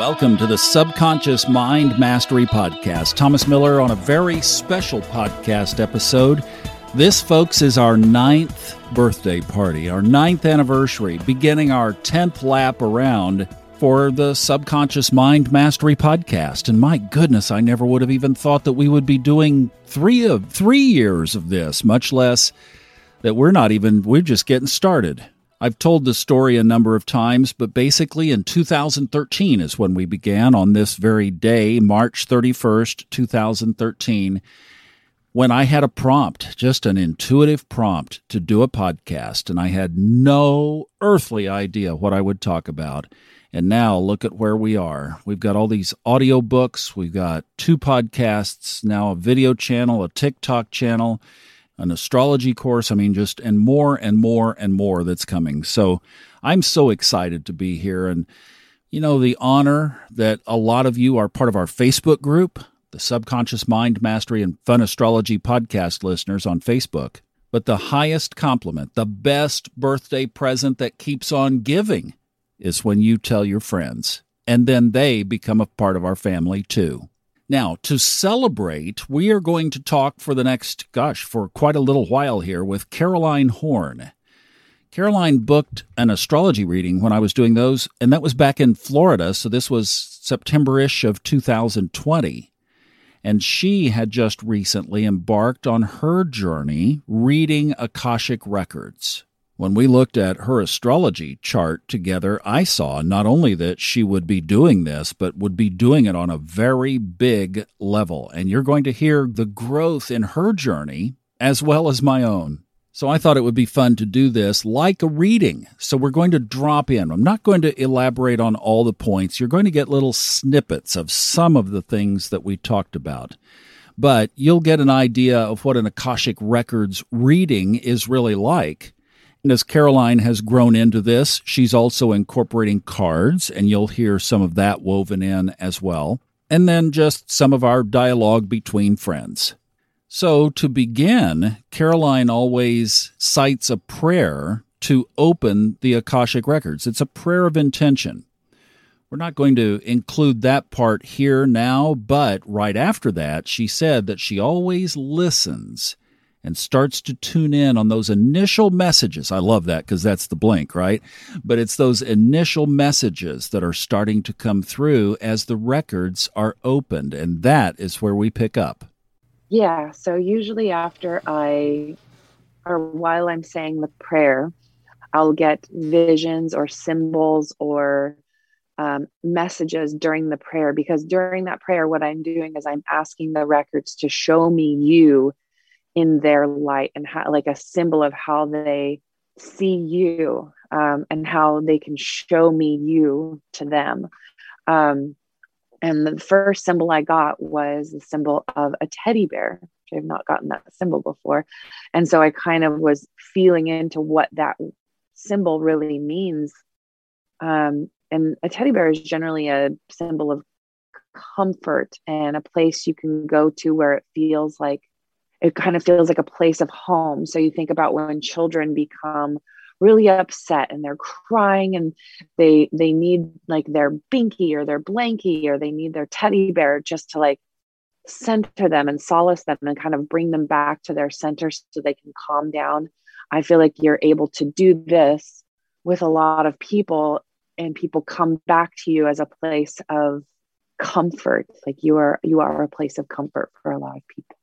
Welcome to the Subconscious Mind Mastery Podcast. Thomas Miller on a very special podcast episode. This, folks, is our ninth birthday party, our ninth anniversary, beginning our 10th lap around for the Subconscious Mind Mastery Podcast. And my goodness, I never would have even thought that we would be doing three of three years of this, much less that we're not even, we're just getting started. I've told the story a number of times, but basically in 2013 is when we began on this very day, March 31st, 2013, when I had a prompt, just an intuitive prompt to do a podcast, and I had no earthly idea what I would talk about. And now look at where we are. We've got all these audio books, we've got two podcasts, now a video channel, a TikTok channel an astrology course. I mean, just and more and more and more that's coming. So I'm so excited to be here. And, you know, the honor that a lot of you are part of our Facebook group, the Subconscious Mind Mastery and Fun Astrology podcast listeners on Facebook. But the highest compliment, the best birthday present that keeps on giving is when you tell your friends. And then they become a part of our family too. Now, to celebrate, we are going to talk for the next, gosh, for quite a little while here with Caroline Horn. Caroline booked an astrology reading when I was doing those, and that was back in Florida. So this was September ish of 2020. And she had just recently embarked on her journey reading Akashic Records. When we looked at her astrology chart together, I saw not only that she would be doing this, but would be doing it on a very big level. And you're going to hear the growth in her journey as well as my own. So I thought it would be fun to do this like a reading. So we're going to drop in. I'm not going to elaborate on all the points. You're going to get little snippets of some of the things that we talked about. But you'll get an idea of what an Akashic Records reading is really like as Caroline has grown into this, she's also incorporating cards, and you'll hear some of that woven in as well. And then just some of our dialogue between friends. So, to begin, Caroline always cites a prayer to open the Akashic Records. It's a prayer of intention. We're not going to include that part here now, but right after that, she said that she always listens and starts to tune in on those initial messages. I love that because that's the blink, right? But it's those initial messages that are starting to come through as the records are opened. And that is where we pick up. Yeah. So usually after I, or while I'm saying the prayer, I'll get visions or symbols or um, messages during the prayer because during that prayer, what I'm doing is I'm asking the records to show me you in their light and how like a symbol of how they see you um, and how they can show me you to them. Um, and the first symbol i got was the symbol of a teddy bear which i've not gotten that symbol before. And so i kind of was feeling into what that symbol really means. Um, and a teddy bear is generally a symbol of comfort and a place you can go to where it feels like it kind of feels like a place of home. So you think about when children become really upset and they're crying and they they need like their binky or their blankie or they need their teddy bear just to like center them and solace them and kind of bring them back to their center so they can calm down. I feel like you're able to do this with a lot of people and people come back to you as a place of comfort like you are you are a place of comfort for a lot of people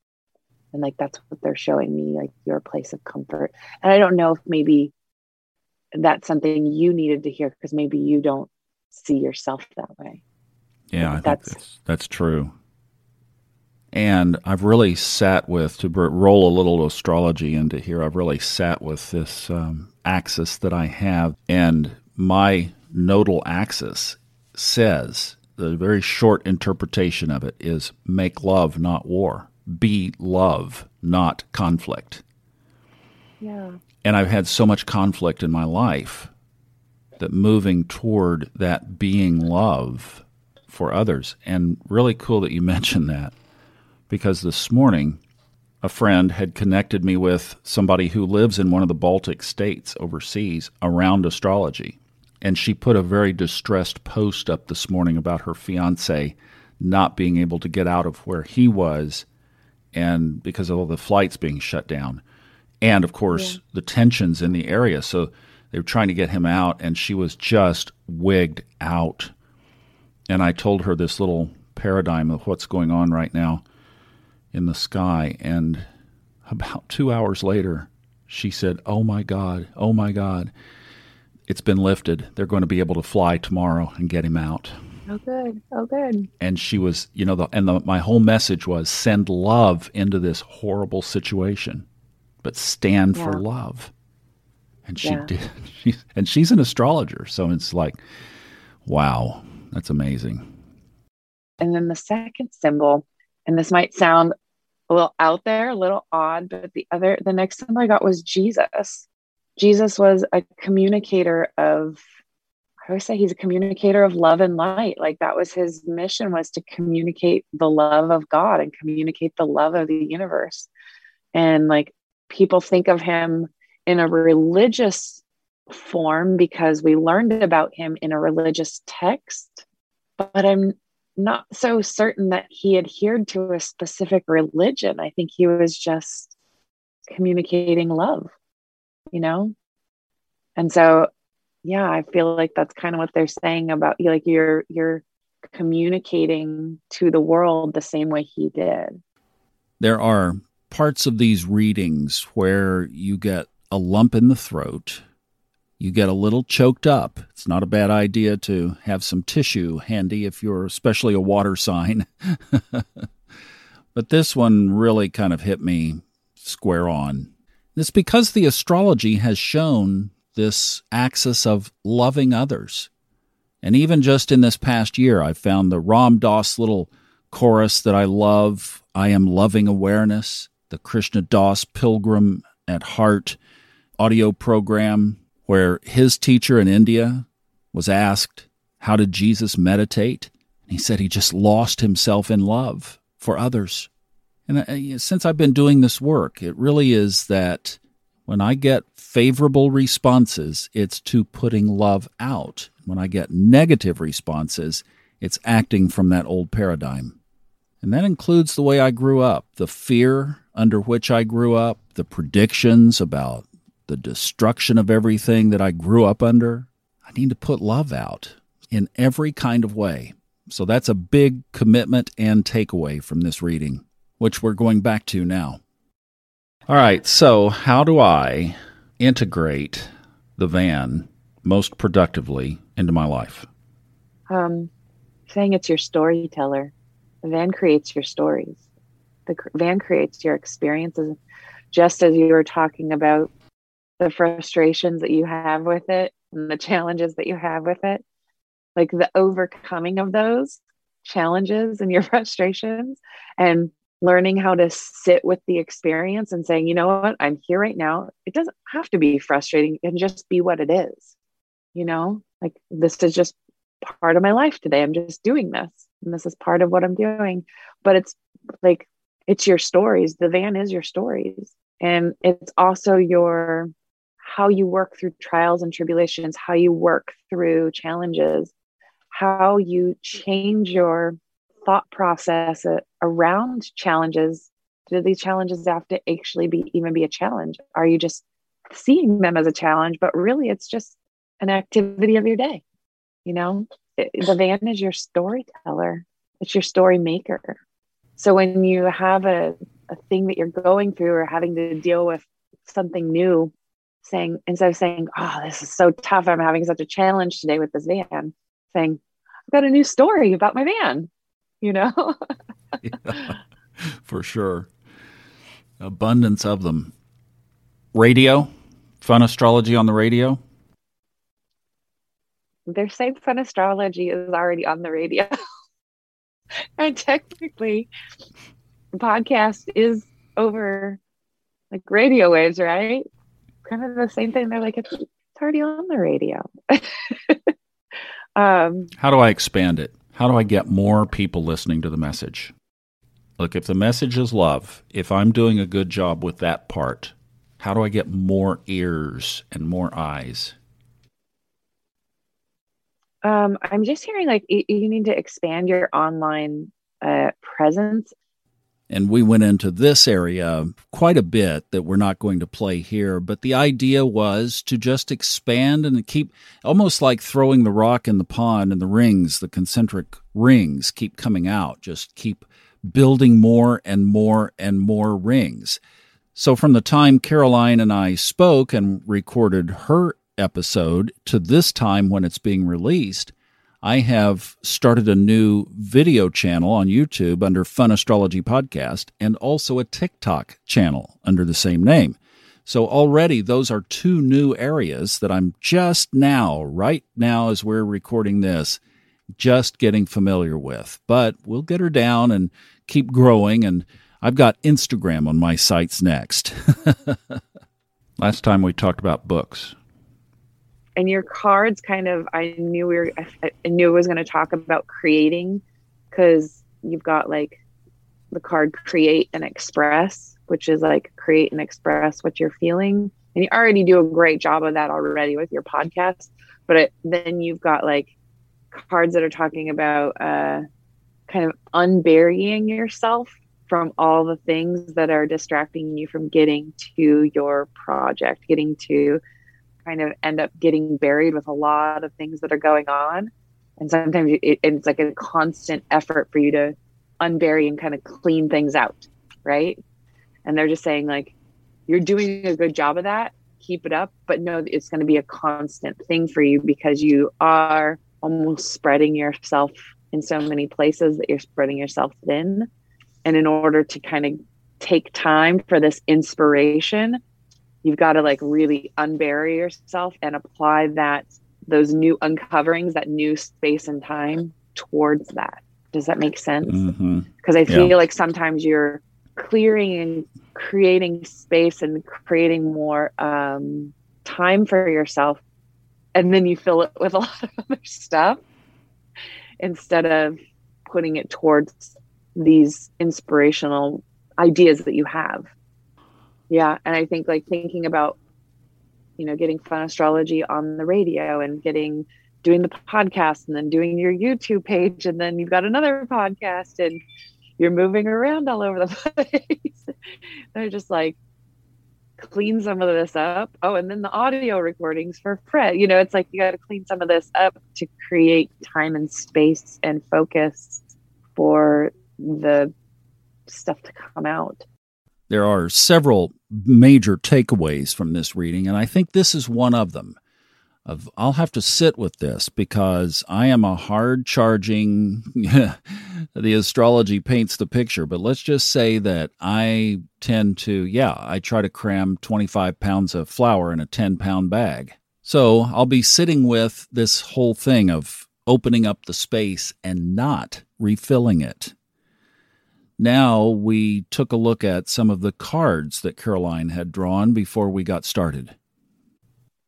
and like that's what they're showing me like your place of comfort. And i don't know if maybe that's something you needed to hear because maybe you don't see yourself that way. Yeah I that's, that's that's true. And I've really sat with to roll a little astrology into here. I've really sat with this um, axis that I have, and my nodal axis says the very short interpretation of it is make love, not war be love, not conflict. Yeah. And I've had so much conflict in my life that moving toward that being love for others. And really cool that you mentioned that because this morning a friend had connected me with somebody who lives in one of the Baltic states overseas around astrology. And she put a very distressed post up this morning about her fiance not being able to get out of where he was and because of all the flights being shut down. And of course, yeah. the tensions in the area. So they were trying to get him out, and she was just wigged out. And I told her this little paradigm of what's going on right now in the sky. And about two hours later, she said, Oh my God, oh my God, it's been lifted. They're going to be able to fly tomorrow and get him out. Oh, good. Oh, good. And she was, you know, the, and the, my whole message was send love into this horrible situation, but stand yeah. for love. And she yeah. did. She, and she's an astrologer. So it's like, wow, that's amazing. And then the second symbol, and this might sound a little out there, a little odd, but the other, the next symbol I got was Jesus. Jesus was a communicator of, He's a communicator of love and light. Like that was his mission was to communicate the love of God and communicate the love of the universe. And like people think of him in a religious form because we learned about him in a religious text, but I'm not so certain that he adhered to a specific religion. I think he was just communicating love, you know? And so, yeah, I feel like that's kind of what they're saying about you. Like you're, you're communicating to the world the same way he did. There are parts of these readings where you get a lump in the throat you get a little choked up. It's not a bad idea to have some tissue handy if you're especially a water sign. but this one really kind of hit me square on. It's because the astrology has shown this axis of loving others. And even just in this past year, I found the Ram Dass little chorus that I love I am loving awareness, the Krishna Das Pilgrim at Heart audio program where his teacher in India was asked, How did Jesus meditate? And he said he just lost himself in love for others. And uh, since I've been doing this work, it really is that when I get favorable responses, it's to putting love out. When I get negative responses, it's acting from that old paradigm. And that includes the way I grew up, the fear under which I grew up, the predictions about the destruction of everything that I grew up under. I need to put love out in every kind of way. So that's a big commitment and takeaway from this reading, which we're going back to now. All right, so how do I integrate the van most productively into my life? Um, saying it's your storyteller. The van creates your stories. The van creates your experiences. Just as you were talking about the frustrations that you have with it and the challenges that you have with it like the overcoming of those challenges and your frustrations and learning how to sit with the experience and saying you know what? I'm here right now. It doesn't have to be frustrating. Can just be what it is you know? Like this is just part of my life today. I'm just doing this and this is part of what i'm doing. But it's like it's your stories. The van is your stories. And it's also your how you work through trials and tribulations, how you work through challenges, how you change your thought process uh, around challenges. Do these challenges have to actually be even be a challenge? Are you just seeing them as a challenge, but really it's just an activity of your day? You know, the van is your storyteller, it's your story maker. So when you have a, a thing that you're going through or having to deal with something new, saying instead of saying oh this is so tough i'm having such a challenge today with this van saying i've got a new story about my van you know? Yeah, for sure. Abundance of them. Radio? Fun astrology on the radio? They're saying fun astrology is already on the radio. And technically podcast is over like radio waves right? Kind of the same thing. They're like, it's, it's already on the radio. um, How do I expand it? How do I get more people listening to the message? Look, if the message is love, if I'm doing a good job with that part, how do I get more ears and more eyes? Um, I'm just hearing like you, need to expand your online uh, presence. And we went into this area quite a bit that we're not going to play here. But the idea was to just expand and keep almost like throwing the rock in the pond and the rings, the concentric rings keep coming out, just keep building more and more and more rings. So from the time Caroline and I spoke and recorded her episode to this time when it's being released, I have started a new video channel on YouTube under Fun Astrology Podcast and also a TikTok channel under the same name. So already those are two new areas that I'm just now, right now as we're recording this, just getting familiar with. But we'll get her down and keep growing and I've got Instagram on my sights next. Last time we talked about books and your cards kind of i knew we were i knew i was going to talk about creating because you've got like the card create and express which is like create and express what you're feeling. And you already do a great job of that already with your podcast but it, then you've got like cards that are talking about uh kind of unburying yourself from all the things that are distracting you from getting to your project getting to kind of end up getting buried with a lot of things that are going on. And sometimes it, it's like a constant effort for you to unbury and kind of clean things out. Right. And they're just saying, like, you're doing a good job of that. Keep it up. But no, it's going to be a constant thing for you because you are almost spreading yourself in so many places that you're spreading yourself thin. And in order to kind of take time for this inspiration, you've got to like really unbury yourself and apply that those new uncoverings that new space and time towards that does that make sense because mm-hmm. i feel yeah. like sometimes you're clearing and creating space and creating more um, time for yourself and then you fill it with a lot of other stuff instead of putting it towards these inspirational ideas that you have yeah and i think like thinking about you know getting fun astrology on the radio and getting doing the podcast and then doing your youtube page and then you've got another podcast and you're moving around all over the place. They're just like clean some of this up. Oh and then the audio recordings for fred. You know it's like you got to clean some of this up to create time and space and focus for the stuff to come out there are several major takeaways from this reading, and I think this is one of them. Of, I'll have to sit with this because I am a hard charging. the astrology paints the picture, but let's just say that I tend to, yeah, I try to cram 25 pounds of flour in a 10 pound bag. So I'll be sitting with this whole thing of opening up the space and not refilling it now we took a look at some of the cards that Caroline had drawn before we got started.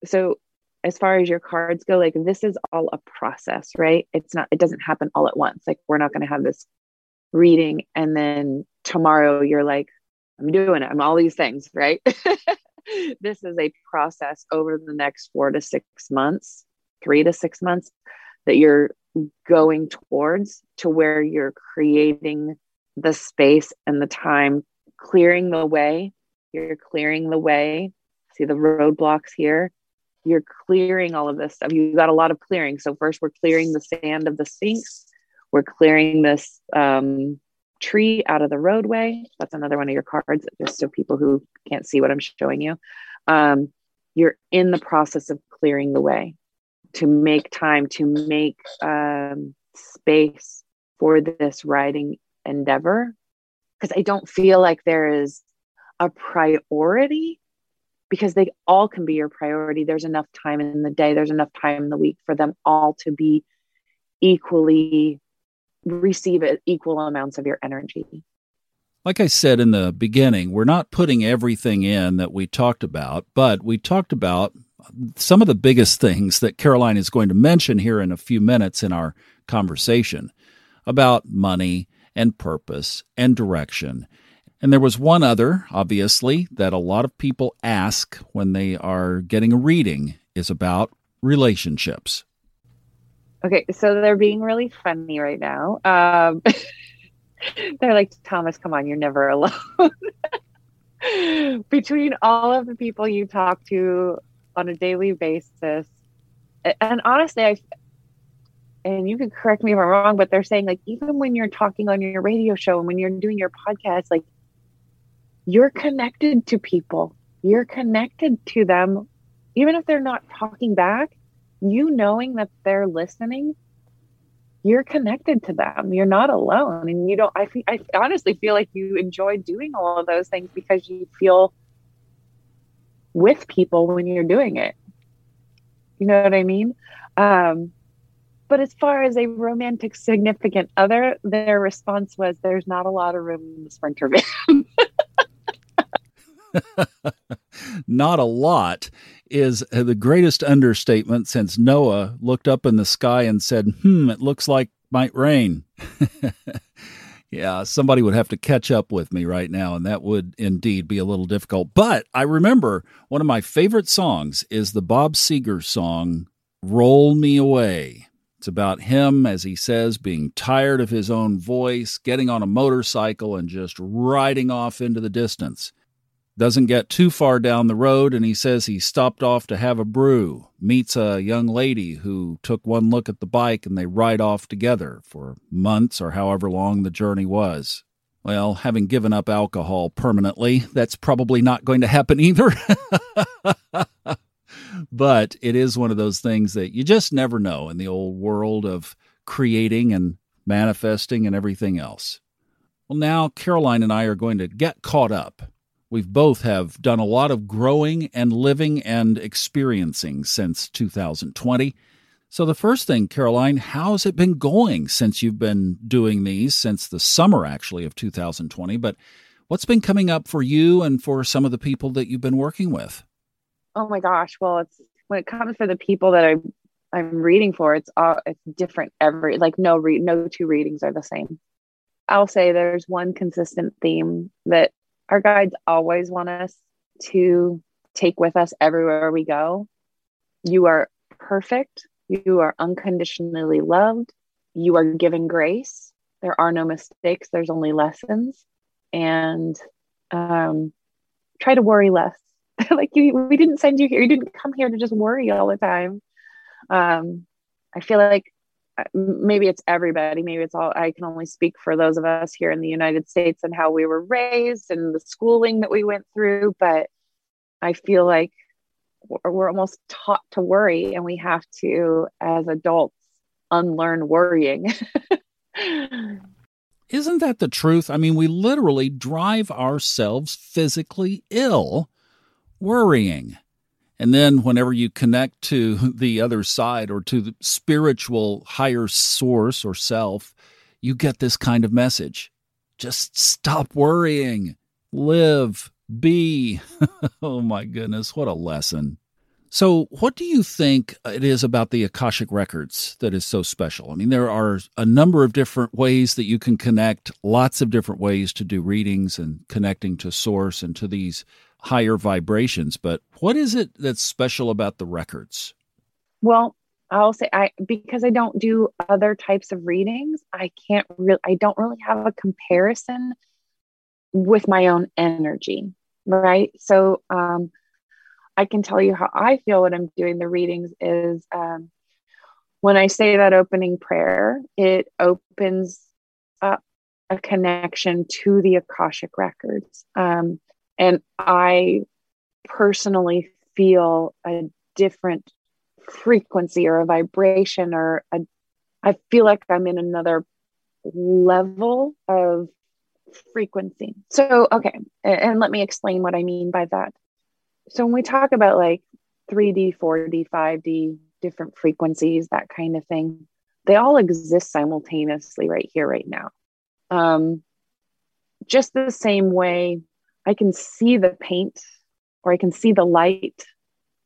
So, as far as your cards go, like this is all a process, right? It's not, it doesn't happen all at once. Like, we're not going to have this reading and then tomorrow you're like, I'm doing it. I'm all these things, right? this is a process over the next four to six months, three to six months that you're going towards to where you're creating the space and the time, clearing the way. You're clearing the way. See the roadblocks here. You're clearing all of this stuff. You've got a lot of clearing. So, first, we're clearing the sand of the Sphinx. We're clearing this um, tree out of the roadway. That's another one of your cards, just so people who can't see what I'm showing you. Um, you're in the process of clearing the way to make time, to make um, space for this writing endeavor because I don't feel like there is a priority because they all can be your priority. There's enough time in the day, there's enough time in the week for them all to be equally receive equal amounts of your energy. Like I said in the beginning, we're not putting everything in that we talked about, but we talked about some of the biggest things that Caroline is going to mention here in a few minutes in our conversation about money and purpose and direction. And there was one other, obviously, that a lot of people ask when they are getting a reading is about relationships. Okay, so they're being really funny right now. Um, they're like, Thomas, come on, you're never alone. Between all of the people you talk to on a daily basis, and honestly, I and you can correct me if I'm wrong, but they're saying like even when you're talking on your radio show and when you're doing your podcast, like you're connected to people. You're connected to them, even if they're not talking back you knowing that they're listening you're connected to them. You're not alone. And you don't i i honestly feel like you enjoy doing all of those things because you feel with people when you're doing it. You know what i mean? Um but as far as a romantic significant other their response was there's not a lot of room in the sprinter van not a lot is the greatest understatement since Noah looked up in the sky and said, Hmm, it looks like might rain. yeah, somebody would have to catch up with me right now, and that would indeed be a little difficult. But I remember one of my favorite songs is the Bob Seger song, Roll Me Away. It's about him, as he says, being tired of his own voice, getting on a motorcycle, and just riding off into the distance. Doesn't get too far down the road, and he says he stopped off to have a brew. Meets a young lady who took one look at the bike and they ride off together for months or however long the journey was. Well, having given up alcohol permanently, that's probably not going to happen either. but it is one of those things that you just never know in the old world of creating and manifesting and everything else. Well, now Caroline and I are going to get caught up We've both have done a lot of growing and living and experiencing since 2020. So the first thing, Caroline, how's it been going since you've been doing these since the summer actually of 2020, but what's been coming up for you and for some of the people that you've been working with? Oh my gosh, well, it's when it comes for the people that I I'm reading for, it's all it's different every like no re, no two readings are the same. I'll say there's one consistent theme that our guides always want us to take with us everywhere we go. You are perfect. You are unconditionally loved. You are given grace. There are no mistakes. There's only lessons. And um, try to worry less. like you, we didn't send you here. You didn't come here to just worry all the time. Um, I feel like maybe it's everybody maybe it's all i can only speak for those of us here in the united states and how we were raised and the schooling that we went through but i feel like we're almost taught to worry and we have to as adults unlearn worrying isn't that the truth i mean we literally drive ourselves physically ill worrying and then whenever you connect to the other side or to the spiritual higher source or self, you get this kind of message. Just stop worrying, live, be. oh my goodness, what a lesson. So, what do you think it is about the Akashic Records that is so special? I mean, there are a number of different ways that you can connect, lots of different ways to do readings and connecting to source and to these higher vibrations. But what is it that's special about the records? Well, I'll say I because I don't do other types of readings, I can't really I don't really have a comparison with my own energy, right? So um I can tell you how I feel when I'm doing the readings is um when I say that opening prayer, it opens up a connection to the Akashic records. Um, and I personally feel a different frequency or a vibration or a, I feel like I'm in another level of frequency. So, okay. And, and let me explain what I mean by that. So, when we talk about like 3D, 4D, 5D, different frequencies, that kind of thing, they all exist simultaneously right here, right now. Um, just the same way I can see the paint or I can see the light.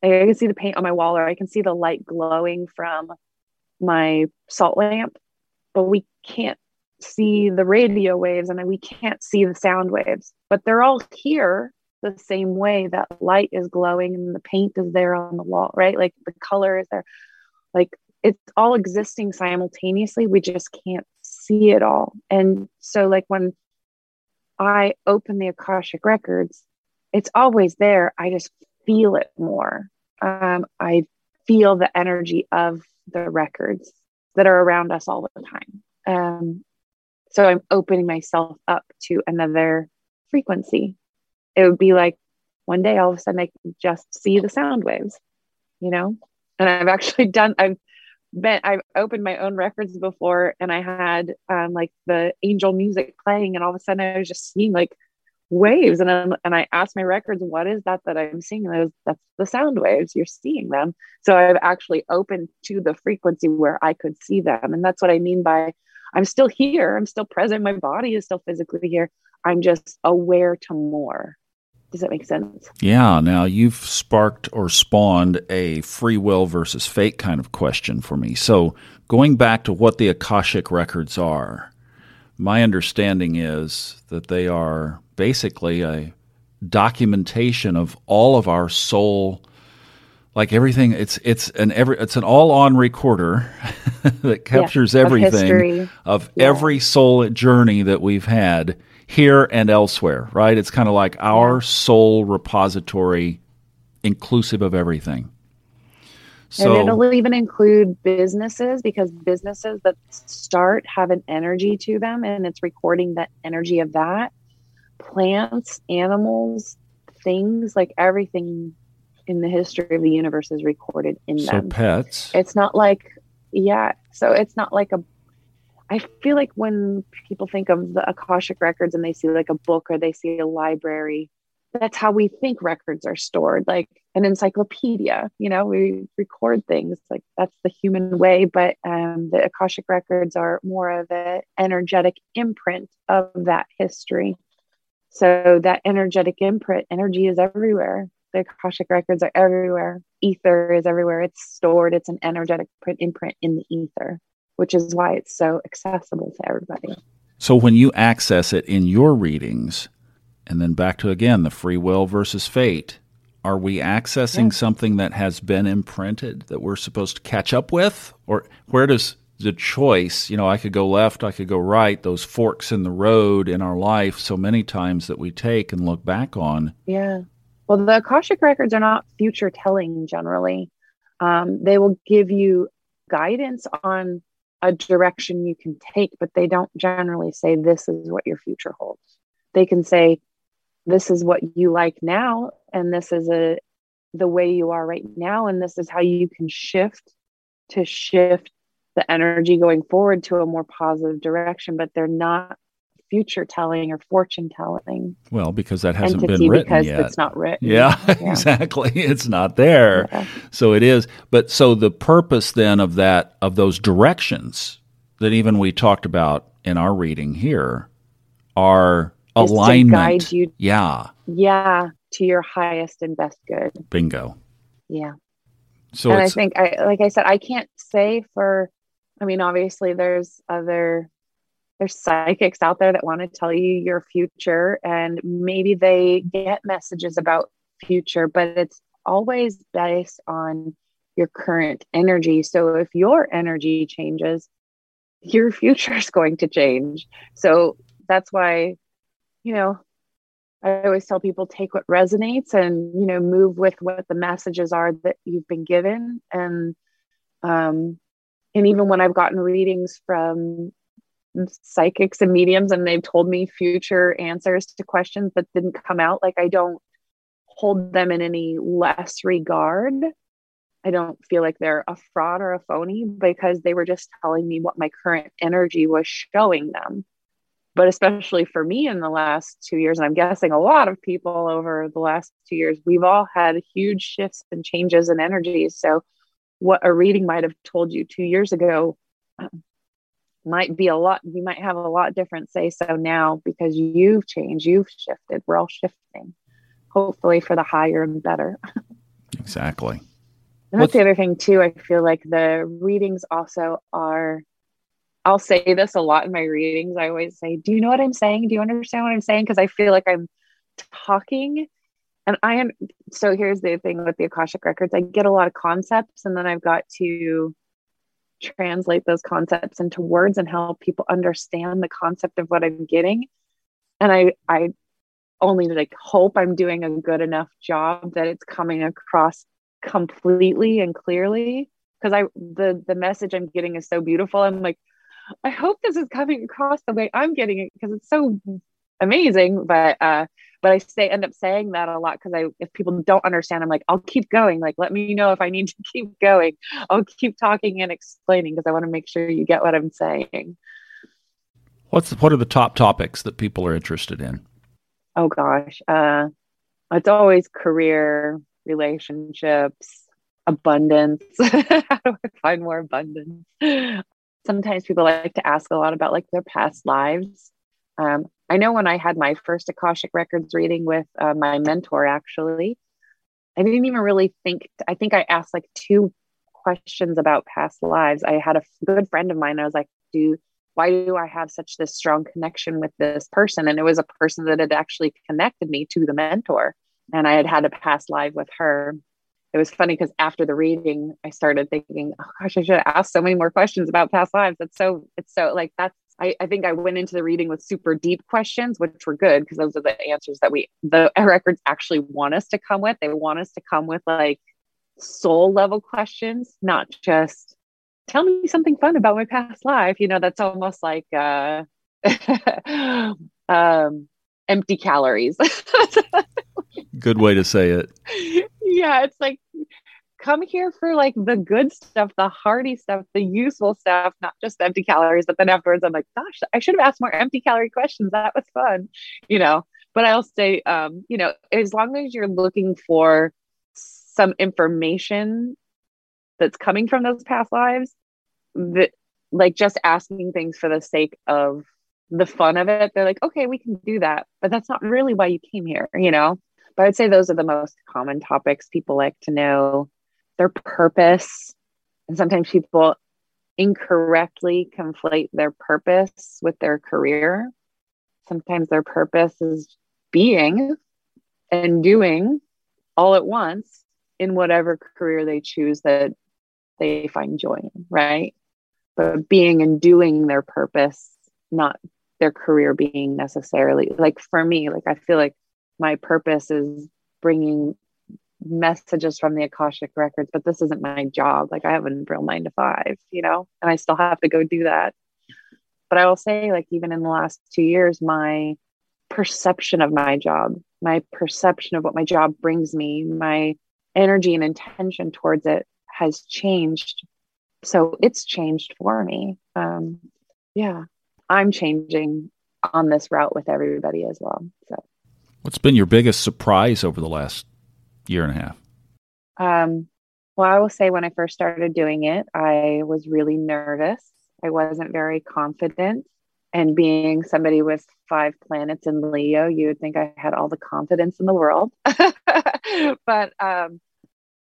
I can see the paint on my wall or I can see the light glowing from my salt lamp, but we can't see the radio waves and we can't see the sound waves, but they're all here the same way that light is glowing and the paint is there on the wall, right? Like the color is there. Like it's all existing simultaneously. We just can't see it all. And so, like, when I open the Akashic records, it's always there. I just feel it more. Um, I feel the energy of the records that are around us all the time. Um, so I'm opening myself up to another frequency. It would be like one day all of a sudden I can just see the sound waves, you know? And I've actually done, I've been, I've opened my own records before and I had um, like the angel music playing and all of a sudden I was just seeing like waves and then, and I asked my records, what is that that I'm seeing? And was, that's the sound waves. You're seeing them. So I've actually opened to the frequency where I could see them. And that's what I mean by I'm still here. I'm still present. My body is still physically here. I'm just aware to more. Does that make sense? Yeah. Now you've sparked or spawned a free will versus fate kind of question for me. So going back to what the Akashic records are, my understanding is that they are basically a documentation of all of our soul like everything it's it's an every it's an all on recorder that captures yeah, everything of, of yeah. every soul journey that we've had here and elsewhere right it's kind of like our soul repository inclusive of everything so, and it'll even include businesses because businesses that start have an energy to them and it's recording the energy of that plants animals things like everything in the history of the universe is recorded in so them. pets. It's not like, yeah. So it's not like a. I feel like when people think of the Akashic records and they see like a book or they see a library, that's how we think records are stored, like an encyclopedia. You know, we record things like that's the human way. But um, the Akashic records are more of an energetic imprint of that history. So that energetic imprint, energy is everywhere the Akashic records are everywhere. Ether is everywhere. It's stored. It's an energetic print imprint in the ether, which is why it's so accessible to everybody. So when you access it in your readings, and then back to again the free will versus fate, are we accessing yeah. something that has been imprinted that we're supposed to catch up with? Or where does the choice, you know, I could go left, I could go right, those forks in the road in our life so many times that we take and look back on. Yeah. Well, the Akashic records are not future telling generally. Um, they will give you guidance on a direction you can take, but they don't generally say this is what your future holds. They can say this is what you like now, and this is a the way you are right now, and this is how you can shift to shift the energy going forward to a more positive direction. But they're not future telling or fortune telling. Well, because that hasn't been written because yet. It's not written. Yeah, yeah. exactly. It's not there. Yeah. So it is. But so the purpose then of that of those directions that even we talked about in our reading here are alignment. you. Yeah. Yeah, to your highest and best good. Bingo. Yeah. So and I think I like I said I can't say for I mean obviously there's other there's psychics out there that want to tell you your future and maybe they get messages about future but it's always based on your current energy. So if your energy changes your future is going to change. So that's why you know i always tell people take what resonates and you know move with what the messages are that you've been given. And um and even when i've gotten readings from psychics and mediums and they've told me future answers to questions that didn't come out. Like i don't hold them in any less regard. I don't feel like they're a fraud or a phony because they were just telling me what my current energy was showing them. But especially for me in the last two years and i'm guessing a lot of people over the last two years we've all had huge shifts and changes in energies so what a reading might have told you two years ago might be a lot you might have a lot different say so now because you've changed you've shifted we're all shifting hopefully for the higher and better. Exactly. And that's What's... the other thing too i feel like the readings also are i'll say this a lot in my readings i always say do you know what i'm saying? Do you understand what i'm saying? Because i feel like i'm talking and i am so here's the thing with the akashic records i get a lot of concepts and then i've got to translate those concepts into words and help people understand the concept of what I'm getting. And I, I only like hope I'm doing a good enough job that it's coming across completely and clearly. Because I the the message I'm getting is so beautiful. I'm like, I hope this is coming across the way I'm getting it because it's so amazing. But uh, but I say end up saying that a lot because I if people don't understand, I'm like, I'll keep going. Like, let me know if I need to keep going. I'll keep talking and explaining because I want to make sure you get what I'm saying. What's what are the top topics that people are interested in? Oh gosh, uh, it's always career, relationships, abundance. How do I find more abundance? Sometimes people like to ask a lot about like their past lives. Um, I know when I had my first Akashic Records reading with uh, my mentor, actually, I didn't even really think, I think I asked like two questions about past lives. I had a good friend of mine. I was like, do, why do I have such this strong connection with this person? And it was a person that had actually connected me to the mentor. And I had had a past life with her. It was funny because after the reading, I started thinking, oh gosh, I should asked so many more questions about past lives. It's so, it's so like that's I, I think I went into the reading with super deep questions, which were good because those are the answers that we, the records actually want us to come with. They want us to come with like soul level questions, not just tell me something fun about my past life. You know, that's almost like uh, um, empty calories. good way to say it. Yeah, it's like come here for like the good stuff, the hearty stuff, the useful stuff, not just empty calories. But then afterwards, I'm like, gosh, I should have asked more empty calorie questions. That was fun, you know. But I'll say, um, you know, as long as you're looking for some information that's coming from those past lives, that like just asking things for the sake of the fun of it, they're like, okay, we can do that, but that's not really why you came here, you know. But I'd say those are the most common topics people like to know their purpose. And sometimes people incorrectly conflate their purpose with their career. Sometimes their purpose is being and doing all at once in whatever career they choose that they find joy in, right? But being and doing their purpose, not their career being necessarily. Like for me, like I feel like my purpose is bringing messages from the Akashic records, but this isn't my job. Like I have a real nine to five, you know, and I still have to go do that. But I will say, like, even in the last two years, my perception of my job, my perception of what my job brings me, my energy and intention towards it has changed. So it's changed for me. Um, yeah, I'm changing on this route with everybody as well. So, what's been your biggest surprise over the last year and a half? Um, well, I will say when I first started doing it, I was really nervous. I wasn't very confident. And being somebody with five planets in Leo, you would think I had all the confidence in the world. but um,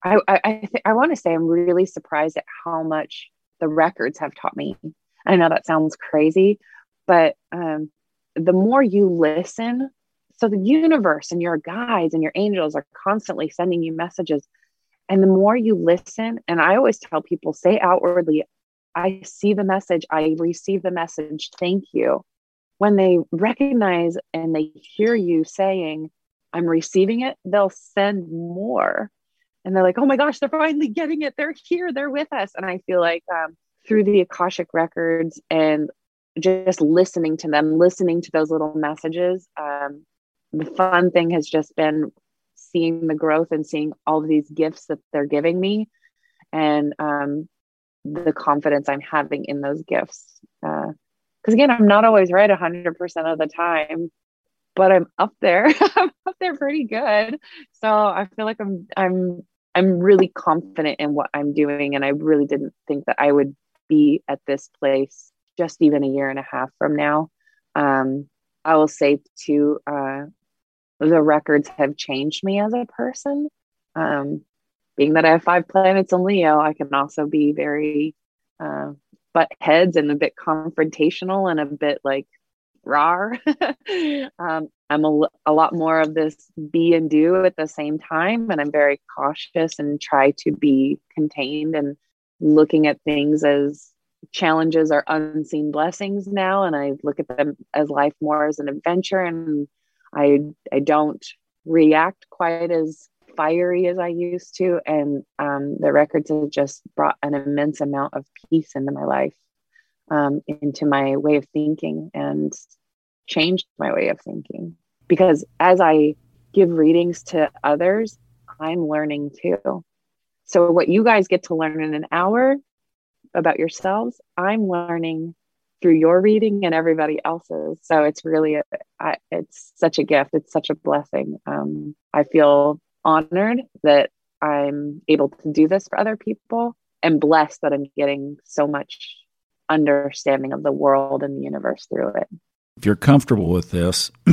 I, I, I, th- I want to say I'm really surprised at how much the records have taught me. I know that sounds crazy, but um, the more you listen so the universe and your guides and your angels are constantly sending you messages. And the more you listen, and I always tell people, say outwardly, I see the message, I receive the message, thank you. When they recognize and they hear you saying, I'm receiving it, they'll send more. And they're like, oh my gosh, they're finally getting it. They're here, they're with us. And I feel like um, through the Akashic records and just listening to them, listening to those little messages, um, the fun thing has just been seeing the growth and seeing all of these gifts that they're giving me and um, the confidence I'm having in those gifts. Because uh, again, I'm not always right 100% of the time, but I'm up there. I'm up there pretty good. So I feel like I'm I'm I'm really confident in what I'm doing, and I really didn't think that I would be at this place just even a year and a half from now. Um, I will say too, uh, the records have changed me as a person. Um, being that I have five planets in Leo, I can also be very uh, butt heads and a bit confrontational and a bit like raw. um, I'm a, a lot more of this be and do at the same time, and I'm very cautious and try to be contained and looking at things as challenges are unseen blessings now and i look at them as life more as an adventure and i i don't react quite as fiery as i used to and um, the records have just brought an immense amount of peace into my life um, into my way of thinking and changed my way of thinking. Because as i give readings to others i'm learning too. So what you guys get to learn in an hour about yourselves, I'm learning through your reading and everybody else's. So it's really, a, I, it's such a gift. It's such a blessing. Um, I feel honored that I'm able to do this for other people and blessed that I'm getting so much understanding of the world and the universe through it. If you're comfortable with this,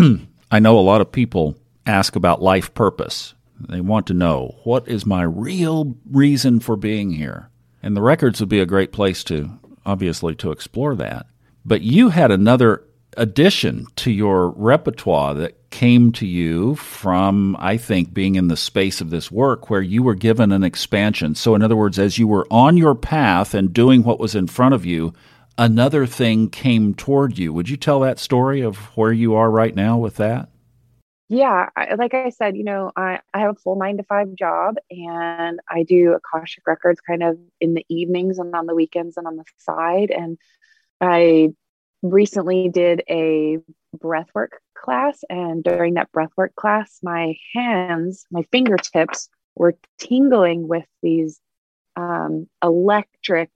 I know a lot of people ask about life purpose. They want to know what is my real reason for being here? And the records would be a great place to, obviously, to explore that. But you had another addition to your repertoire that came to you from, I think, being in the space of this work where you were given an expansion. So, in other words, as you were on your path and doing what was in front of you, another thing came toward you. Would you tell that story of where you are right now with that? Yeah I, like i said you know I, I have a full nine to five job and i do akashic records kind of in the evenings and on the weekends and on the side. And i recently did a breathwork class and during that breathwork class my hands my fingertips were tingling with these um, electric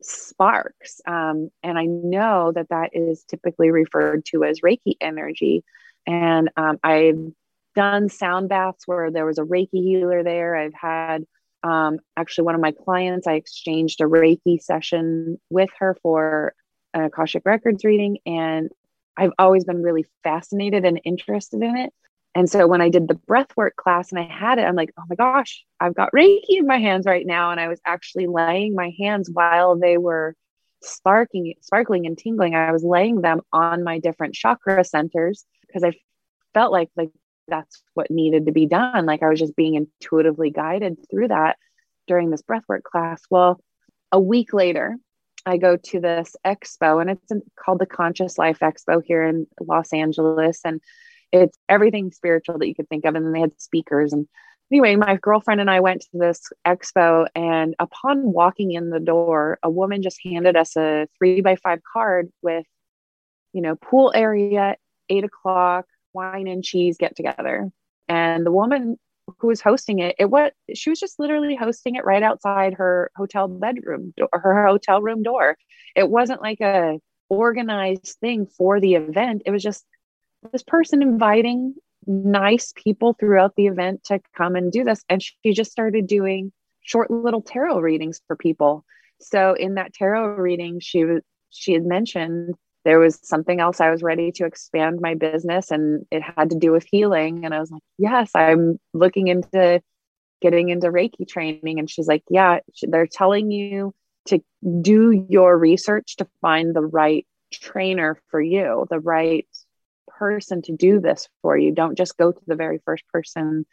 sparks. Um, and i know that that is typically referred to as reiki energy and um, I've done sound baths where there was a Reiki healer there. I've had um, actually one of my clients, I exchanged a Reiki session with her for an Akashic Records reading. And I've always been really fascinated and interested in it. And so when I did the breathwork class and I had it, I'm like, oh my gosh, I've got Reiki in my hands right now. And I was actually laying my hands while they were sparking, sparkling and tingling. I was laying them on my different chakra centers because I felt like like that's what needed to be done. Like I was just being intuitively guided through that during this breathwork class. Well, a week later, I go to this expo and it's called the Conscious Life Expo here in Los Angeles. And it's everything spiritual that you could think of. And then they had speakers. And anyway, my girlfriend and I went to this expo. And upon walking in the door, a woman just handed us a three by five card with, you know, pool area eight o'clock wine and cheese get together. And the woman who was hosting it, it what she was just literally hosting it right outside her hotel bedroom her hotel room door. It wasn't like a organized thing for the event. It was just this person inviting nice people throughout the event to come and do this. And she just started doing short little tarot readings for people. So in that tarot reading, she was she had mentioned there was something else I was ready to expand my business and it had to do with healing. And I was like, yes, I'm looking into getting into Reiki training. And she's like, yeah, they're telling you to do your research to find the right trainer for you, the right person to do this for you. Don't just go to the very first person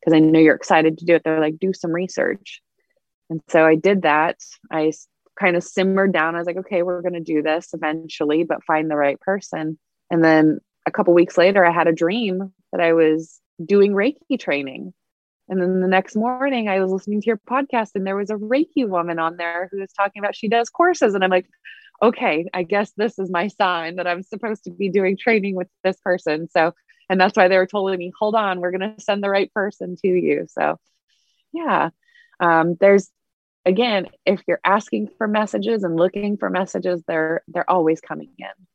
because I know you're excited to do it. They're like, do some research. And so I did that. I kind of simmered down. I was like, okay, we're going to do this eventually, but find the right person. And then a couple weeks later, I had a dream that I was doing Reiki training. And then the next morning, I was listening to your podcast, and there was a Reiki woman on there who was talking about she does courses. And I'm like, okay, I guess this is my sign that I'm supposed to be doing training with this person. So, and that's why they were telling me, hold on, we're going to send the right person to you. So, yeah, um, there's again, if you're asking for messages and looking for messages, they're they're always coming in.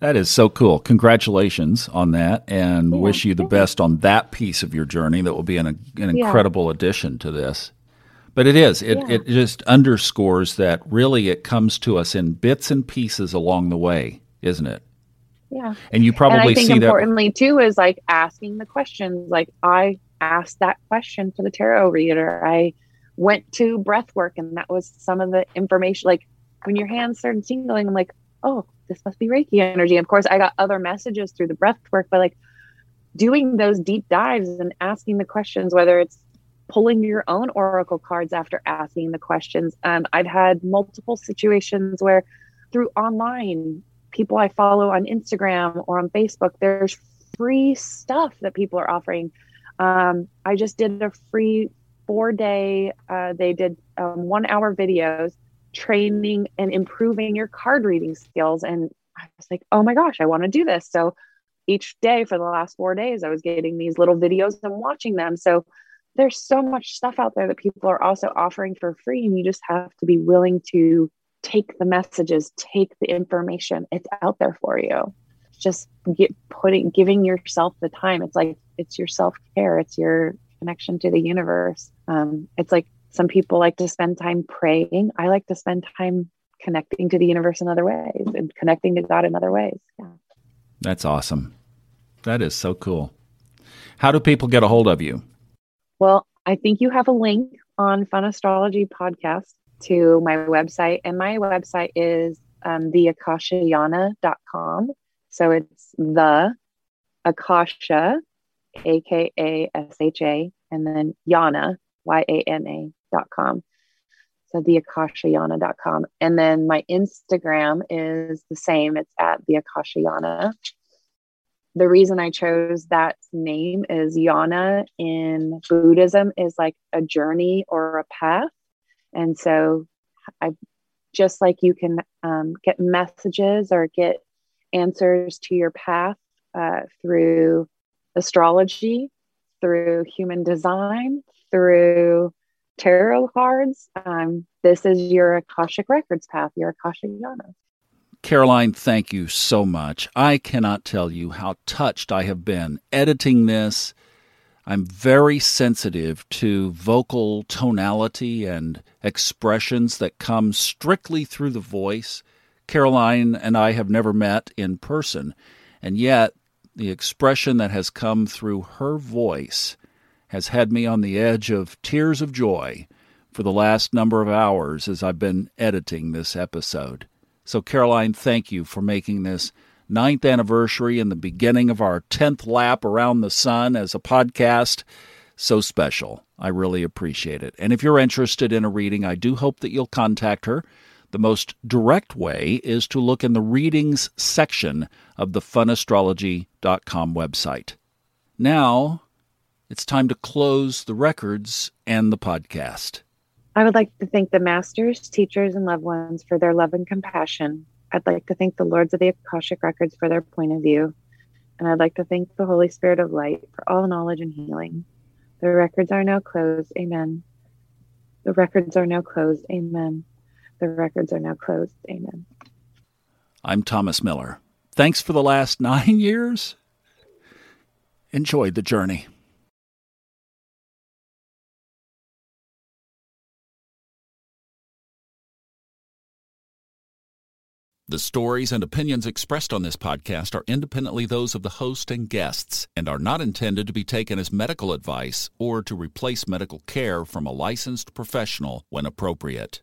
That is so cool. Congratulations on that and yeah, wish you the best on that piece of your journey. That will be an, an incredible yeah. addition to this. But it is. It, yeah. it just underscores that really it comes to us in bits and pieces along the way, isn't it? Yeah. And you probably and I think see importantly that... too is like asking the questions. Like I asked that question to the tarot reader. I went to breath work and that was some of the information like when your hands started tingling i'm like oh this must be reiki energy of course i got other messages through the breath work but like doing those deep dives and asking the questions whether it's pulling your own oracle cards after asking the questions. Um, I've had multiple situations where through online people I follow on Instagram or on Facebook, there's free stuff that people are offering. Um, I just did a free four day, uh, they did um, one hour videos training and improving your card reading skills. And I was like, oh my gosh, I want to do this. So each day for the last four days, I was getting these little videos and watching them. So there's so much stuff out there that people are also offering for free. And you just have to be willing to take the messages, take the information. It's out there for you. Just get putting giving yourself the time. It's like it's your self care. It's your connection to the universe. Um, it's like some people like to spend time praying. I like to spend time connecting to the universe in other ways and connecting to God in other ways. Yeah. That's awesome. That is so cool. How do people get a hold of you? Well, I think you have a link on Fun Astrology podcast to my website, and my website is um, theakashayana.com. So it's the Akasha, A K A S H A, and then Yana, Y A N A dot com. So theakashayana.com. And then my Instagram is the same. It's at the Akashayana. The reason I chose that name is Yana in Buddhism is like a journey or a path. And so I just like you can um, get messages or get answers to your path uh, through astrology, through human design, through tarot cards. Um, this is your Akashic Records path, your Akashic Yana. Caroline, thank you so much. I cannot tell you how touched I have been editing this I'm very sensitive to vocal tonality and expressions that come strictly through the voice. Caroline and I have never met in person, and yet the expression that has come through her voice has had me on the edge of tears of joy for the last number of hours as I've been editing this episode. So, Caroline, thank you for making this ninth anniversary and the beginning of our 10th lap around the sun as a podcast. So special. I really appreciate it. And if you're interested in a reading, I do hope that you'll contact her. The most direct way is to look in the readings section of the funastrology.com website. Now, it's time to close the records and the podcast. I would like to thank the masters, teachers, and loved ones for their love and compassion I'd like to thank the Lords of the Akashic Records for their point of view, and I'd like to thank the Holy Spirit of Light for all knowledge and healing. The records are now closed. Amen. The records are now closed. Amen. The records are now closed. Amen. I'm Thomas Miller. Thanks for the last nine years. Enjoy the journey. The stories and opinions expressed on this podcast are independently those of the host and guests and are not intended to be taken as medical advice or to replace medical care from a licensed professional when appropriate.